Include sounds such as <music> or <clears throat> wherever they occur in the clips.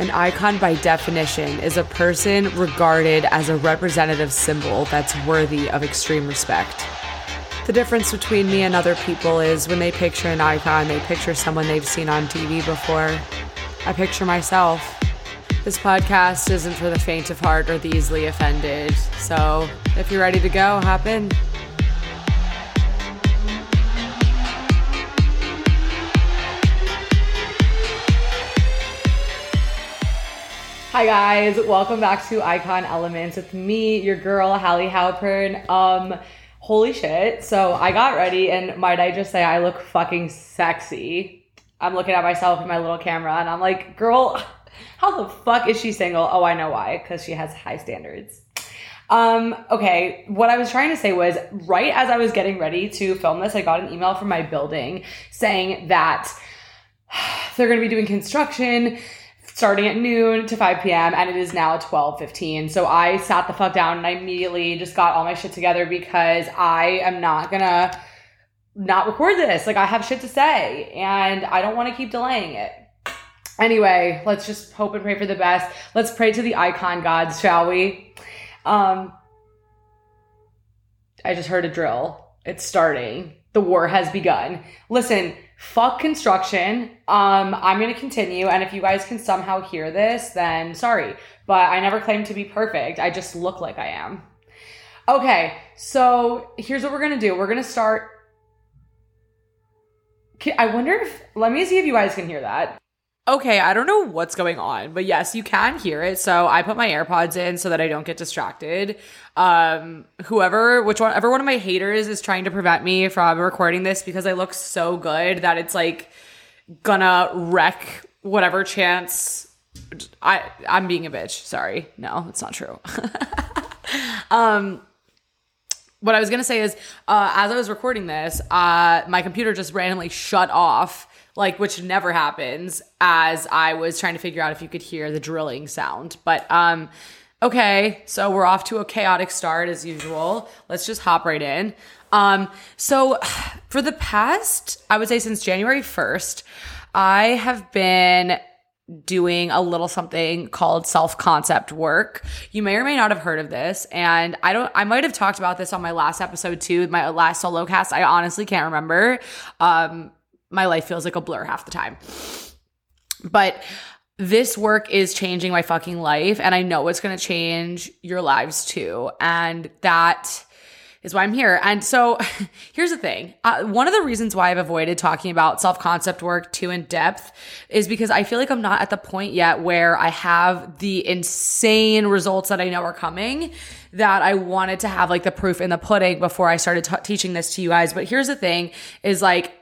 An icon, by definition, is a person regarded as a representative symbol that's worthy of extreme respect. The difference between me and other people is when they picture an icon, they picture someone they've seen on TV before. I picture myself. This podcast isn't for the faint of heart or the easily offended. So if you're ready to go, hop in. Hi guys, welcome back to Icon Elements with me, your girl Hallie Halpern. Um, holy shit! So I got ready, and might I just say I look fucking sexy. I'm looking at myself in my little camera, and I'm like, girl, how the fuck is she single? Oh, I know why, because she has high standards. Um, okay, what I was trying to say was right as I was getting ready to film this, I got an email from my building saying that <sighs> they're going to be doing construction starting at noon to 5 p.m. and it is now 12:15. So I sat the fuck down and I immediately just got all my shit together because I am not going to not record this. Like I have shit to say and I don't want to keep delaying it. Anyway, let's just hope and pray for the best. Let's pray to the icon gods, shall we? Um I just heard a drill. It's starting. The war has begun. Listen, fuck construction. Um, I'm gonna continue, and if you guys can somehow hear this, then sorry, but I never claim to be perfect. I just look like I am. Okay, so here's what we're gonna do. We're gonna start. I wonder if. Let me see if you guys can hear that. Okay, I don't know what's going on, but yes, you can hear it. So I put my AirPods in so that I don't get distracted. Um, whoever, which one, ever one of my haters is trying to prevent me from recording this because I look so good that it's like gonna wreck whatever chance. I I'm being a bitch. Sorry, no, it's not true. <laughs> um, what I was gonna say is, uh, as I was recording this, uh, my computer just randomly shut off like which never happens as I was trying to figure out if you could hear the drilling sound. But um okay, so we're off to a chaotic start as usual. Let's just hop right in. Um so <sighs> for the past I would say since January 1st, I have been doing a little something called self concept work. You may or may not have heard of this. And I don't, I might have talked about this on my last episode too, my last solo cast. I honestly can't remember. Um, my life feels like a blur half the time. But this work is changing my fucking life and I know it's going to change your lives too. And that is why I'm here. And so <laughs> here's the thing. Uh, one of the reasons why I've avoided talking about self concept work too in depth is because I feel like I'm not at the point yet where I have the insane results that I know are coming that I wanted to have like the proof in the pudding before I started t- teaching this to you guys. But here's the thing is like,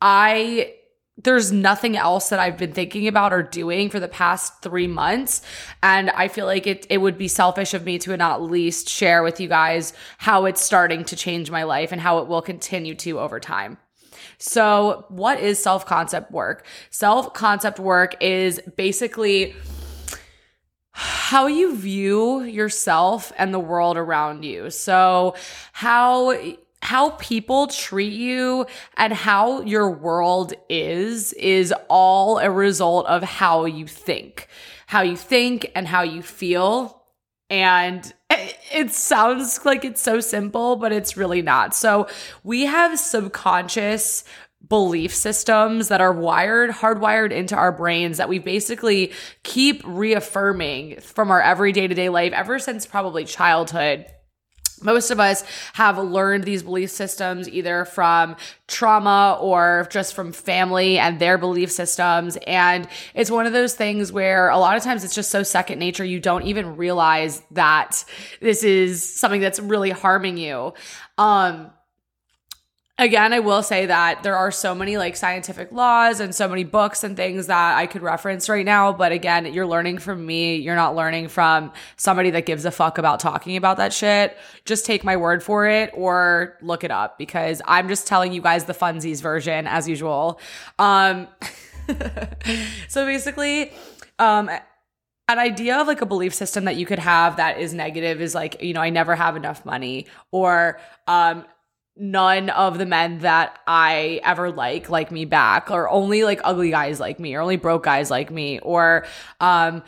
I there's nothing else that I've been thinking about or doing for the past three months. And I feel like it, it would be selfish of me to not least share with you guys how it's starting to change my life and how it will continue to over time. So, what is self concept work? Self concept work is basically how you view yourself and the world around you. So, how how people treat you and how your world is is all a result of how you think how you think and how you feel. And it sounds like it's so simple but it's really not. So we have subconscious belief systems that are wired, hardwired into our brains that we basically keep reaffirming from our everyday to day life ever since probably childhood most of us have learned these belief systems either from trauma or just from family and their belief systems. And it's one of those things where a lot of times it's just so second nature, you don't even realize that this is something that's really harming you. Um, again, I will say that there are so many like scientific laws and so many books and things that I could reference right now. But again, you're learning from me. You're not learning from somebody that gives a fuck about talking about that shit. Just take my word for it or look it up because I'm just telling you guys the funsies version as usual. Um, <laughs> so basically, um, an idea of like a belief system that you could have that is negative is like, you know, I never have enough money or, um, none of the men that I ever like like me back or only like ugly guys like me or only broke guys like me or um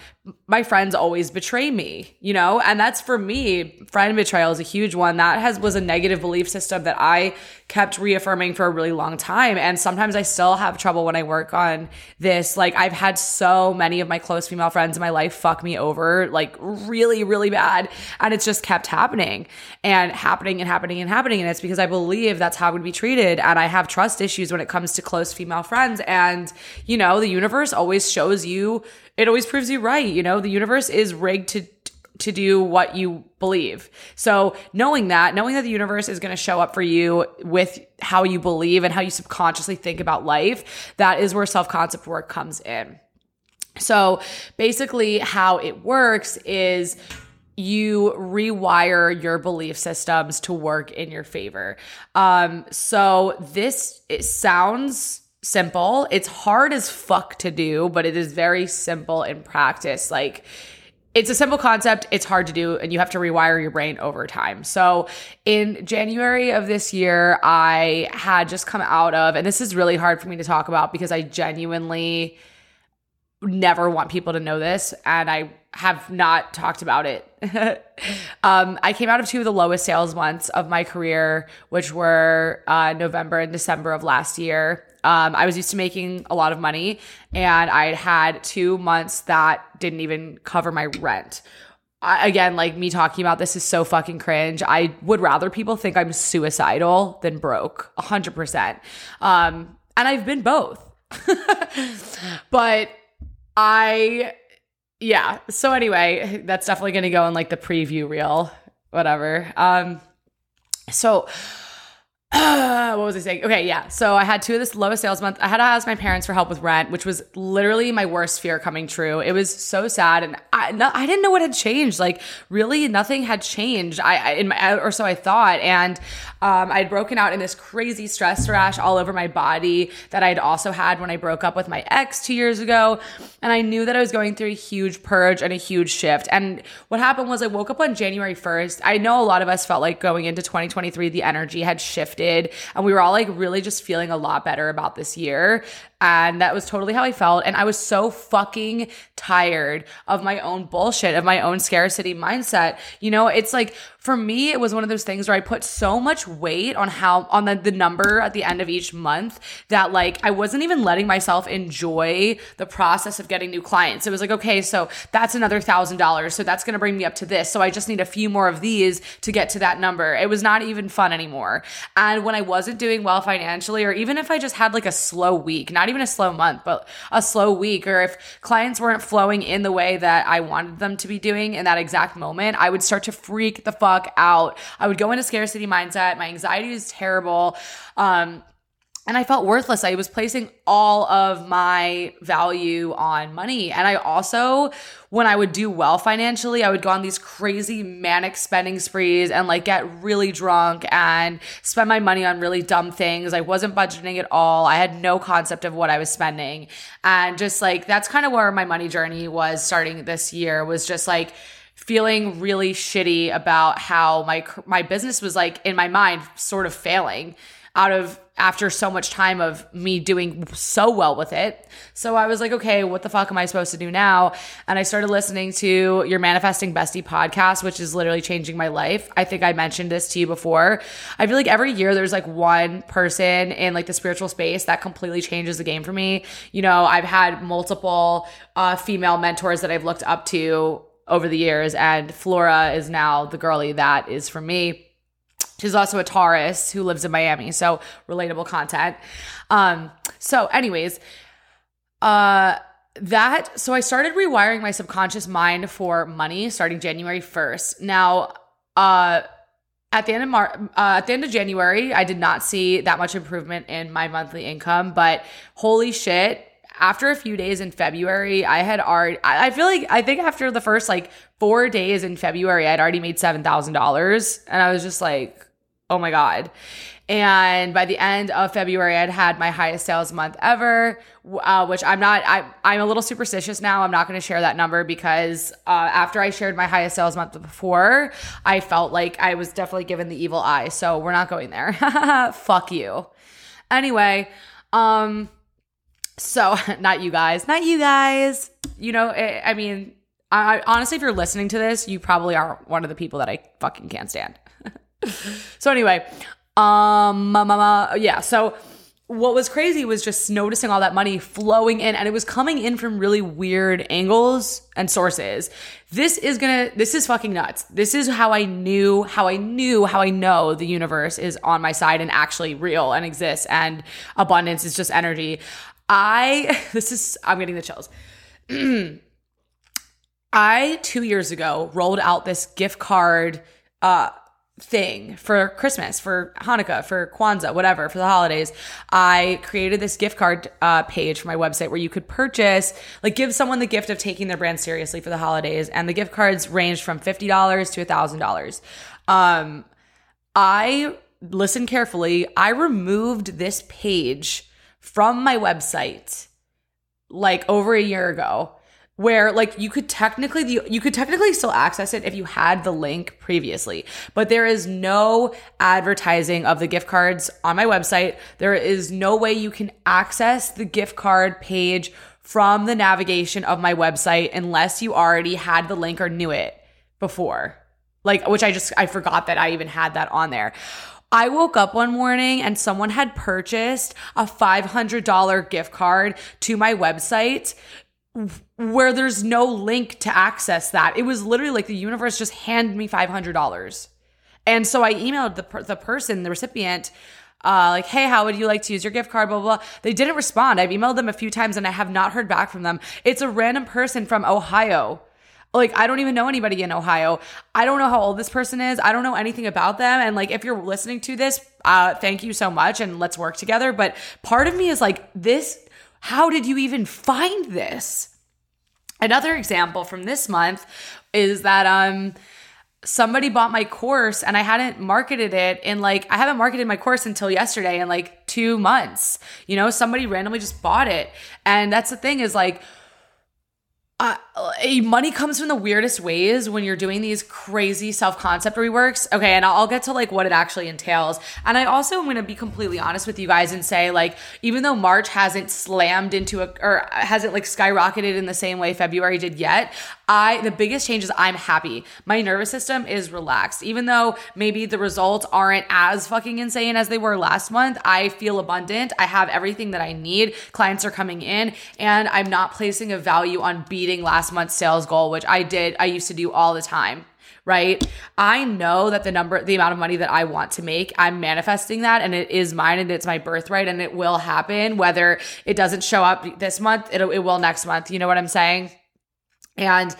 my friends always betray me, you know? And that's for me, friend betrayal is a huge one. That has was a negative belief system that I kept reaffirming for a really long time. And sometimes I still have trouble when I work on this. Like I've had so many of my close female friends in my life fuck me over like really, really bad. And it's just kept happening and happening and happening and happening. And it's because I believe that's how I would be treated. And I have trust issues when it comes to close female friends. And, you know, the universe always shows you it always proves you right. You know, the universe is rigged to to do what you believe. So knowing that, knowing that the universe is going to show up for you with how you believe and how you subconsciously think about life, that is where self-concept work comes in. So basically how it works is you rewire your belief systems to work in your favor. Um, so this it sounds simple. It's hard as fuck to do, but it is very simple in practice. Like, it's a simple concept, it's hard to do, and you have to rewire your brain over time. So, in January of this year, I had just come out of, and this is really hard for me to talk about because I genuinely never want people to know this, and I have not talked about it. <laughs> um, I came out of two of the lowest sales months of my career, which were uh, November and December of last year. Um, I was used to making a lot of money, and I had two months that didn't even cover my rent. I, again, like me talking about this is so fucking cringe. I would rather people think I'm suicidal than broke, 100%. Um, and I've been both. <laughs> but I, yeah. So anyway, that's definitely going to go in like the preview reel, whatever. Um, so, <sighs> what was I saying? Okay, yeah. So I had two of this lowest sales month. I had to ask my parents for help with rent, which was literally my worst fear coming true. It was so sad, and I no, I didn't know what had changed. Like really, nothing had changed. I, I my or so I thought, and um, I'd broken out in this crazy stress rash all over my body that I'd also had when I broke up with my ex two years ago, and I knew that I was going through a huge purge and a huge shift. And what happened was I woke up on January first. I know a lot of us felt like going into 2023, the energy had shifted shifted and we were all like really just feeling a lot better about this year. And that was totally how I felt. And I was so fucking tired of my own bullshit, of my own scarcity mindset. You know, it's like for me, it was one of those things where I put so much weight on how, on the, the number at the end of each month that like I wasn't even letting myself enjoy the process of getting new clients. It was like, okay, so that's another thousand dollars. So that's going to bring me up to this. So I just need a few more of these to get to that number. It was not even fun anymore. And when I wasn't doing well financially, or even if I just had like a slow week, not even a slow month, but a slow week, or if clients weren't flowing in the way that I wanted them to be doing in that exact moment, I would start to freak the fuck out. I would go into scarcity mindset. My anxiety is terrible. Um, and I felt worthless. I was placing all of my value on money. And I also, when I would do well financially, I would go on these crazy manic spending sprees and like get really drunk and spend my money on really dumb things. I wasn't budgeting at all. I had no concept of what I was spending. And just like, that's kind of where my money journey was starting this year was just like, feeling really shitty about how my my business was like in my mind sort of failing out of after so much time of me doing so well with it. So I was like, okay, what the fuck am I supposed to do now? And I started listening to your Manifesting Bestie podcast, which is literally changing my life. I think I mentioned this to you before. I feel like every year there's like one person in like the spiritual space that completely changes the game for me. You know, I've had multiple uh, female mentors that I've looked up to over the years, and Flora is now the girly that is for me She's also a Taurus who lives in Miami, so relatable content. Um, so, anyways, uh, that so I started rewiring my subconscious mind for money starting January 1st. Now, uh, at the end of Mar- uh, at the end of January, I did not see that much improvement in my monthly income, but holy shit, after a few days in February, I had already, I feel like, I think after the first like four days in February, I'd already made $7,000. And I was just like, Oh my God. And by the end of February, I'd had my highest sales month ever, uh, which I'm not, I, I'm a little superstitious now. I'm not going to share that number because uh, after I shared my highest sales month before, I felt like I was definitely given the evil eye. So we're not going there. <laughs> Fuck you. Anyway, um, so <laughs> not you guys, not you guys. You know, I, I mean, I, honestly, if you're listening to this, you probably are one of the people that I fucking can't stand. <laughs> so anyway, um, yeah. So what was crazy was just noticing all that money flowing in and it was coming in from really weird angles and sources. This is gonna, this is fucking nuts. This is how I knew, how I knew, how I know the universe is on my side and actually real and exists and abundance is just energy. I, <laughs> this is, I'm getting the chills. <clears throat> I, two years ago, rolled out this gift card, uh, thing for Christmas, for Hanukkah, for Kwanzaa, whatever, for the holidays, I created this gift card uh, page for my website where you could purchase, like, give someone the gift of taking their brand seriously for the holidays. And the gift cards ranged from $50 to $1,000. Um, I listened carefully. I removed this page from my website like over a year ago where like you could technically the, you could technically still access it if you had the link previously but there is no advertising of the gift cards on my website. There is no way you can access the gift card page from the navigation of my website unless you already had the link or knew it before. Like which i just i forgot that i even had that on there I woke up one morning and someone had purchased a $500 gift card to my website where there's no link to access that. It was literally like the universe just handed me $500. And so I emailed the, per- the person, the recipient, uh, like, hey, how would you like to use your gift card? Blah, blah, blah. They didn't respond. I've emailed them a few times and I have not heard back from them. It's a random person from Ohio. Like, I don't even know anybody in Ohio. I don't know how old this person is. I don't know anything about them. And like, if you're listening to this, uh, thank you so much and let's work together. But part of me is like, this, how did you even find this? Another example from this month is that um somebody bought my course and I hadn't marketed it in like I haven't marketed my course until yesterday in like 2 months. You know, somebody randomly just bought it. And that's the thing is like uh, money comes from the weirdest ways when you're doing these crazy self-concept reworks. Okay, and I'll get to like what it actually entails. And I also am going to be completely honest with you guys and say like even though March hasn't slammed into a or hasn't like skyrocketed in the same way February did yet, I the biggest change is I'm happy. My nervous system is relaxed. Even though maybe the results aren't as fucking insane as they were last month, I feel abundant. I have everything that I need. Clients are coming in and I'm not placing a value on beating last month's sales goal, which I did, I used to do all the time right? I know that the number, the amount of money that I want to make, I'm manifesting that and it is mine and it's my birthright and it will happen. Whether it doesn't show up this month, it, it will next month. You know what I'm saying? And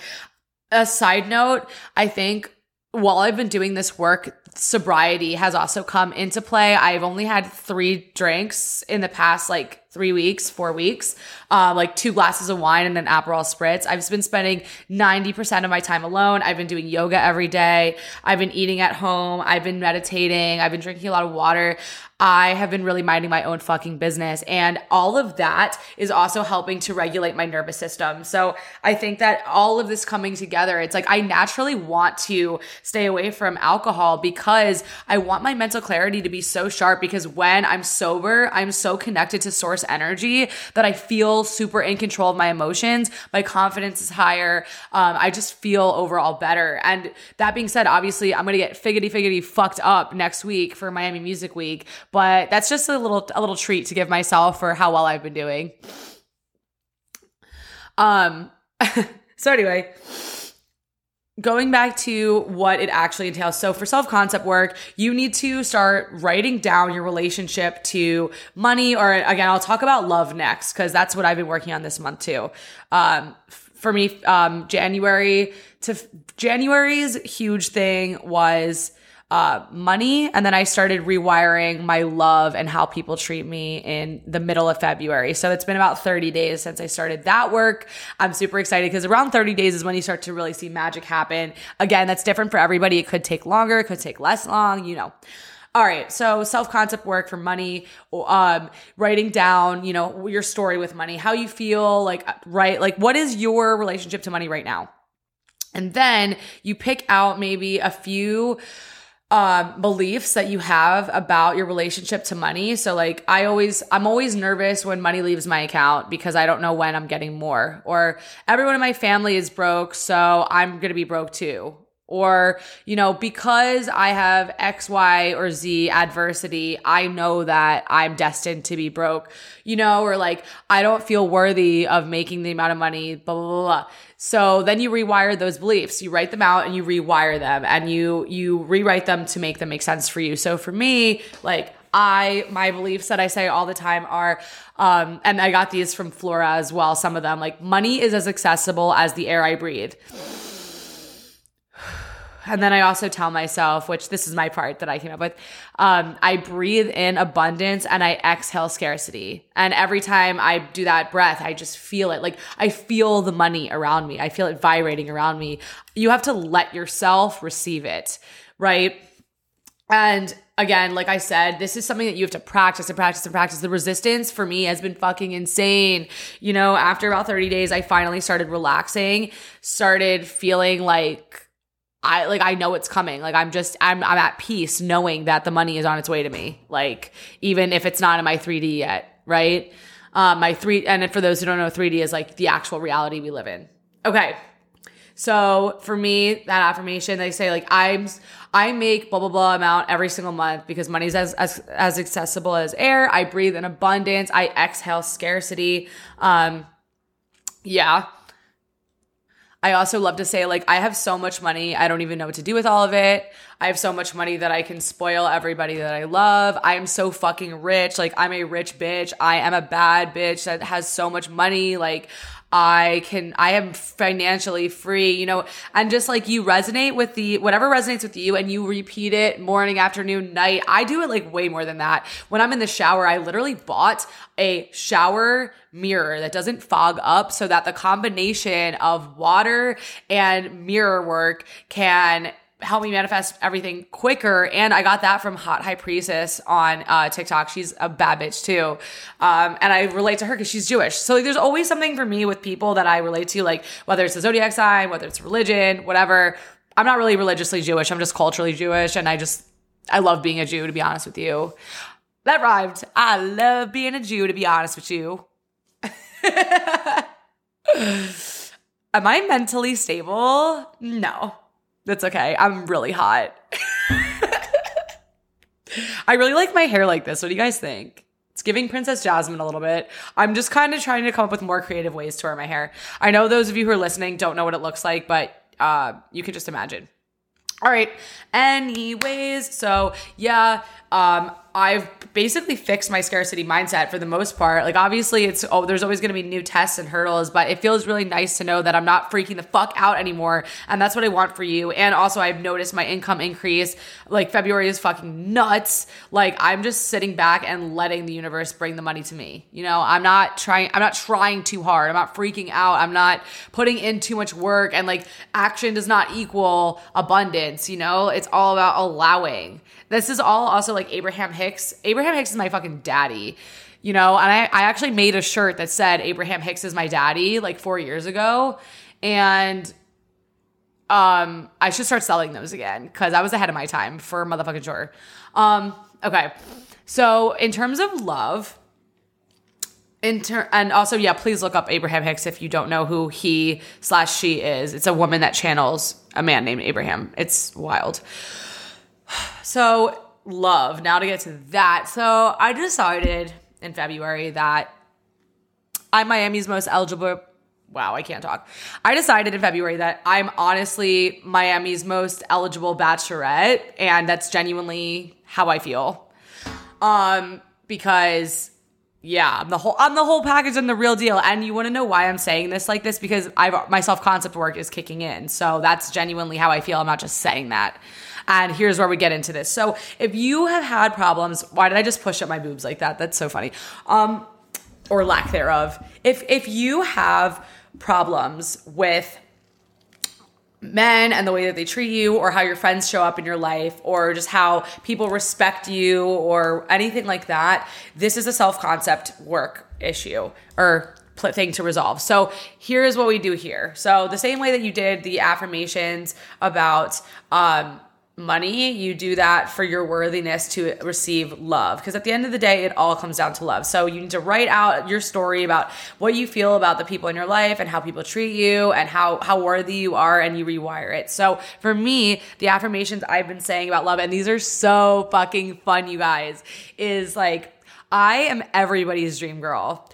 a side note, I think while I've been doing this work, sobriety has also come into play. I've only had three drinks in the past like three weeks, four weeks, um, like two glasses of wine and an Aperol spritz. I've been spending 90% of my time alone. I've been doing yoga every day. I've been eating at home. I've been meditating. I've been drinking a lot of water. I have been really minding my own fucking business. And all of that is also helping to regulate my nervous system. So I think that all of this coming together, it's like I naturally want to stay away from alcohol because I want my mental clarity to be so sharp because when I'm sober, I'm so connected to source energy that I feel super in control of my emotions. My confidence is higher. Um, I just feel overall better. And that being said, obviously, I'm to get figgity figgity fucked up next week for Miami Music Week but that's just a little a little treat to give myself for how well I've been doing. Um <laughs> so anyway, going back to what it actually entails. So for self-concept work, you need to start writing down your relationship to money or again, I'll talk about love next cuz that's what I've been working on this month too. Um for me um January to January's huge thing was uh, money. And then I started rewiring my love and how people treat me in the middle of February. So it's been about 30 days since I started that work. I'm super excited because around 30 days is when you start to really see magic happen. Again, that's different for everybody. It could take longer, it could take less long, you know. all right, so self concept work for money, um, writing down, you know, your story with money, how you feel, like, right, like, what is your relationship to money right now? And then you pick out maybe a few um, beliefs that you have about your relationship to money. So like I always I'm always nervous when money leaves my account because I don't know when I'm getting more or everyone in my family is broke, so I'm going to be broke too. Or, you know, because I have X, Y, or Z adversity, I know that I'm destined to be broke, you know, or like, I don't feel worthy of making the amount of money, blah, blah, blah, blah. So then you rewire those beliefs. You write them out and you rewire them and you you rewrite them to make them make sense for you. So for me, like I my beliefs that I say all the time are um and I got these from Flora as well, some of them like money is as accessible as the air I breathe. And then I also tell myself, which this is my part that I came up with, um, I breathe in abundance and I exhale scarcity. And every time I do that breath, I just feel it. Like I feel the money around me. I feel it vibrating around me. You have to let yourself receive it, right? And again, like I said, this is something that you have to practice and practice and practice. The resistance for me has been fucking insane. You know, after about 30 days, I finally started relaxing, started feeling like I like I know it's coming. Like I'm just I'm I'm at peace knowing that the money is on its way to me. Like even if it's not in my 3D yet, right? Um my 3 and for those who don't know 3D is like the actual reality we live in. Okay. So for me, that affirmation, they say like I'm I make blah blah blah amount every single month because money's as as as accessible as air. I breathe in abundance. I exhale scarcity. Um yeah. I also love to say, like, I have so much money, I don't even know what to do with all of it. I have so much money that I can spoil everybody that I love. I am so fucking rich. Like, I'm a rich bitch. I am a bad bitch that has so much money. Like, I can, I am financially free, you know, and just like you resonate with the, whatever resonates with you and you repeat it morning, afternoon, night. I do it like way more than that. When I'm in the shower, I literally bought a shower mirror that doesn't fog up so that the combination of water and mirror work can help me manifest everything quicker. And I got that from Hot High Priestess on uh, TikTok. She's a bad bitch too. Um, and I relate to her because she's Jewish. So like, there's always something for me with people that I relate to, like whether it's the zodiac sign, whether it's religion, whatever. I'm not really religiously Jewish. I'm just culturally Jewish. And I just, I love being a Jew, to be honest with you. That rhymed. I love being a Jew, to be honest with you. <laughs> Am I mentally stable? No. That's okay. I'm really hot. I really like my hair like this. What do you guys think? It's giving Princess Jasmine a little bit. I'm just kind of trying to come up with more creative ways to wear my hair. I know those of you who are listening don't know what it looks like, but uh, you can just imagine. All right. Anyways, so yeah, um, I've basically fixed my scarcity mindset for the most part. Like obviously it's oh there's always going to be new tests and hurdles, but it feels really nice to know that I'm not freaking the fuck out anymore and that's what I want for you. And also I've noticed my income increase. Like February is fucking nuts. Like I'm just sitting back and letting the universe bring the money to me. You know, I'm not trying I'm not trying too hard. I'm not freaking out. I'm not putting in too much work and like action does not equal abundance, you know? It's all about allowing. This is all also like Abraham Hicks. Abraham Hicks is my fucking daddy. You know, and I, I actually made a shirt that said Abraham Hicks is my daddy like four years ago. And um I should start selling those again because I was ahead of my time for motherfucking sure. Um, okay. So in terms of love, in ter- and also yeah, please look up Abraham Hicks if you don't know who he slash she is. It's a woman that channels a man named Abraham. It's wild. <sighs> So, love. Now to get to that. So, I decided in February that I'm Miami's most eligible. Wow, I can't talk. I decided in February that I'm honestly Miami's most eligible bachelorette, and that's genuinely how I feel. Um, because yeah, I'm the whole I'm the whole package and the real deal. And you want to know why I'm saying this like this? Because I've my self concept work is kicking in. So that's genuinely how I feel. I'm not just saying that. And here's where we get into this. So if you have had problems, why did I just push up my boobs like that? That's so funny. Um, or lack thereof. If if you have problems with men and the way that they treat you or how your friends show up in your life or just how people respect you or anything like that this is a self-concept work issue or thing to resolve so here's what we do here so the same way that you did the affirmations about um money, you do that for your worthiness to receive love. Because at the end of the day, it all comes down to love. So you need to write out your story about what you feel about the people in your life and how people treat you and how, how worthy you are, and you rewire it. So for me, the affirmations I've been saying about love, and these are so fucking fun, you guys, is like, I am everybody's dream girl.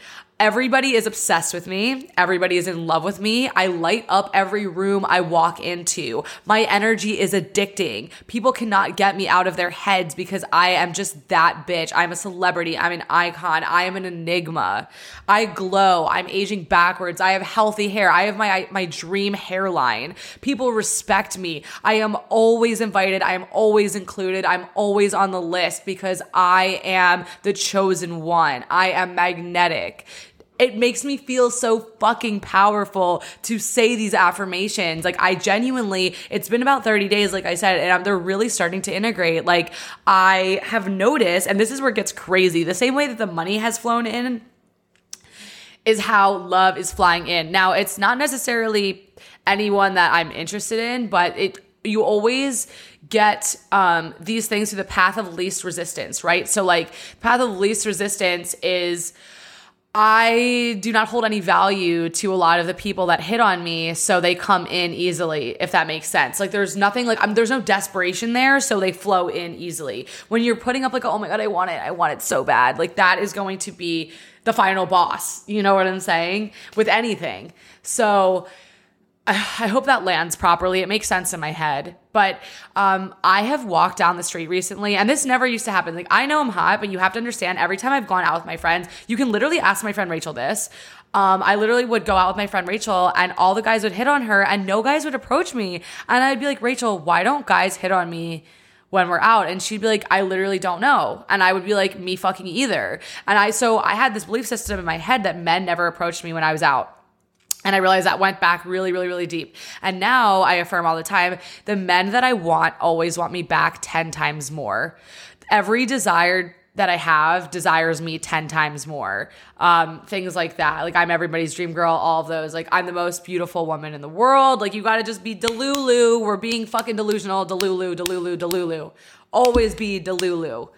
Everybody is obsessed with me. Everybody is in love with me. I light up every room I walk into. My energy is addicting. People cannot get me out of their heads because I am just that bitch. I'm a celebrity. I'm an icon. I am an enigma. I glow. I'm aging backwards. I have healthy hair. I have my my dream hairline. People respect me. I am always invited. I am always included. I'm always on the list because I am the chosen one. I am magnetic it makes me feel so fucking powerful to say these affirmations. Like I genuinely, it's been about 30 days, like I said, and I'm, they're really starting to integrate. Like I have noticed, and this is where it gets crazy. The same way that the money has flown in is how love is flying in. Now, it's not necessarily anyone that I'm interested in, but it, you always get um, these things through the path of least resistance, right? So like path of least resistance is, I do not hold any value to a lot of the people that hit on me, so they come in easily, if that makes sense. Like, there's nothing like, um, there's no desperation there, so they flow in easily. When you're putting up, like, oh my God, I want it, I want it so bad, like, that is going to be the final boss. You know what I'm saying? With anything. So, I hope that lands properly. It makes sense in my head. But um, I have walked down the street recently, and this never used to happen. Like, I know I'm hot, but you have to understand every time I've gone out with my friends, you can literally ask my friend Rachel this. Um, I literally would go out with my friend Rachel, and all the guys would hit on her, and no guys would approach me. And I'd be like, Rachel, why don't guys hit on me? when we're out and she'd be like i literally don't know and i would be like me fucking either and i so i had this belief system in my head that men never approached me when i was out and I realized that went back really, really, really deep. And now I affirm all the time the men that I want always want me back 10 times more. Every desired that I have desires me 10 times more. Um, things like that. Like, I'm everybody's dream girl, all of those. Like, I'm the most beautiful woman in the world. Like, you gotta just be Delulu. We're being fucking delusional. Delulu, Delulu, Delulu. Always be Delulu.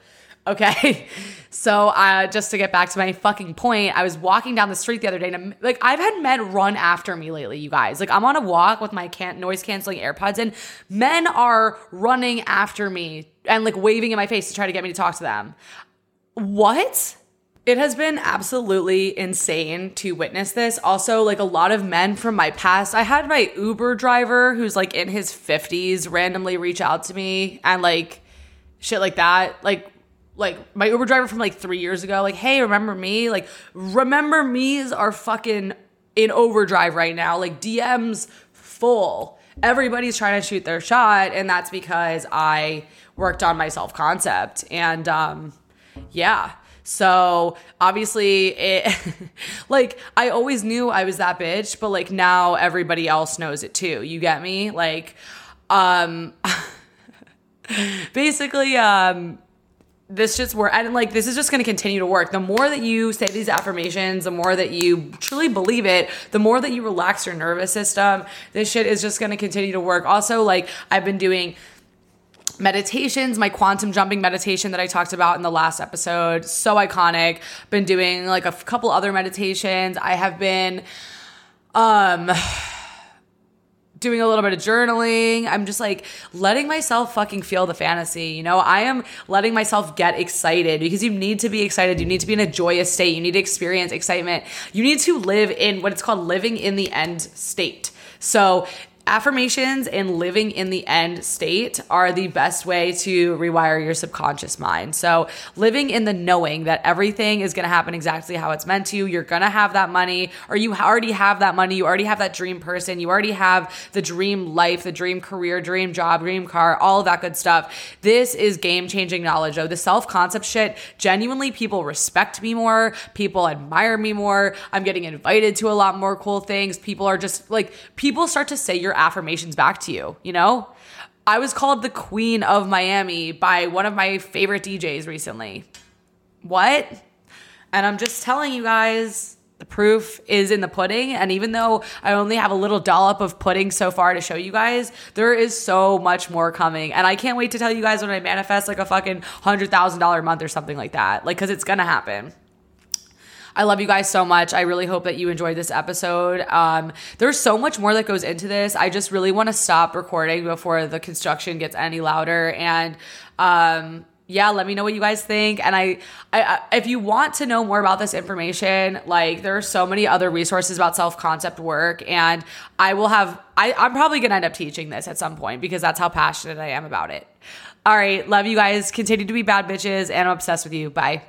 Okay. <laughs> So, uh, just to get back to my fucking point, I was walking down the street the other day and like I've had men run after me lately, you guys. Like I'm on a walk with my can- noise canceling AirPods and men are running after me and like waving in my face to try to get me to talk to them. What? It has been absolutely insane to witness this. Also, like a lot of men from my past, I had my Uber driver who's like in his 50s randomly reach out to me and like shit like that. Like like my Uber driver from like three years ago, like, hey, remember me? Like, remember me's are fucking in overdrive right now. Like DMs full. Everybody's trying to shoot their shot, and that's because I worked on my self concept. And um, yeah. So obviously it <laughs> like I always knew I was that bitch, but like now everybody else knows it too. You get me? Like um <laughs> basically um this just work and like this is just going to continue to work. The more that you say these affirmations the more that you truly believe it the more that you relax your nervous system this shit is just going to continue to work. Also like i've been doing meditations my quantum jumping meditation that i talked about in the last episode so iconic. Been doing like a couple other meditations. I have been um doing a little bit of journaling. I'm just like letting myself fucking feel the fantasy. You know, I am letting myself get excited because you need to be excited. You need to be in a joyous state. You need to experience excitement. You need to live in what it's called living in the end state. So affirmations and living in the end state are the best way to rewire your subconscious mind. So, living in the knowing that everything is going to happen exactly how it's meant to, you're going to have that money, or you already have that money, you already have that dream person, you already have the dream life, the dream career, dream job, dream car, all of that good stuff. This is game changing knowledge, though. The self concept shit, genuinely, people respect me more, people admire me more. I'm getting invited to a lot more cool things. People are just like, people start to say you're affirmations back to you, you know? I was called the queen of Miami by one of my favorite DJs recently. What? And I'm just telling you guys, the proof is in the pudding. And even though I only have a little dollop of pudding so far to show you guys, there is so much more coming. And I can't wait to tell you guys when I manifest like a fucking $100,000 a month or something like that. Like, cause it's gonna happen. I love you guys so much. I really hope that you enjoyed this episode. Um, there's so much more that goes into this. I just really want to stop recording before the construction gets any louder. And um, yeah, let me know what you guys think. And I, I, if you want to know more about this information, like there are so many other resources about self concept work, and I will have. I, I'm probably gonna end up teaching this at some point because that's how passionate I am about it. All right, love you guys. Continue to be bad bitches, and I'm obsessed with you. Bye.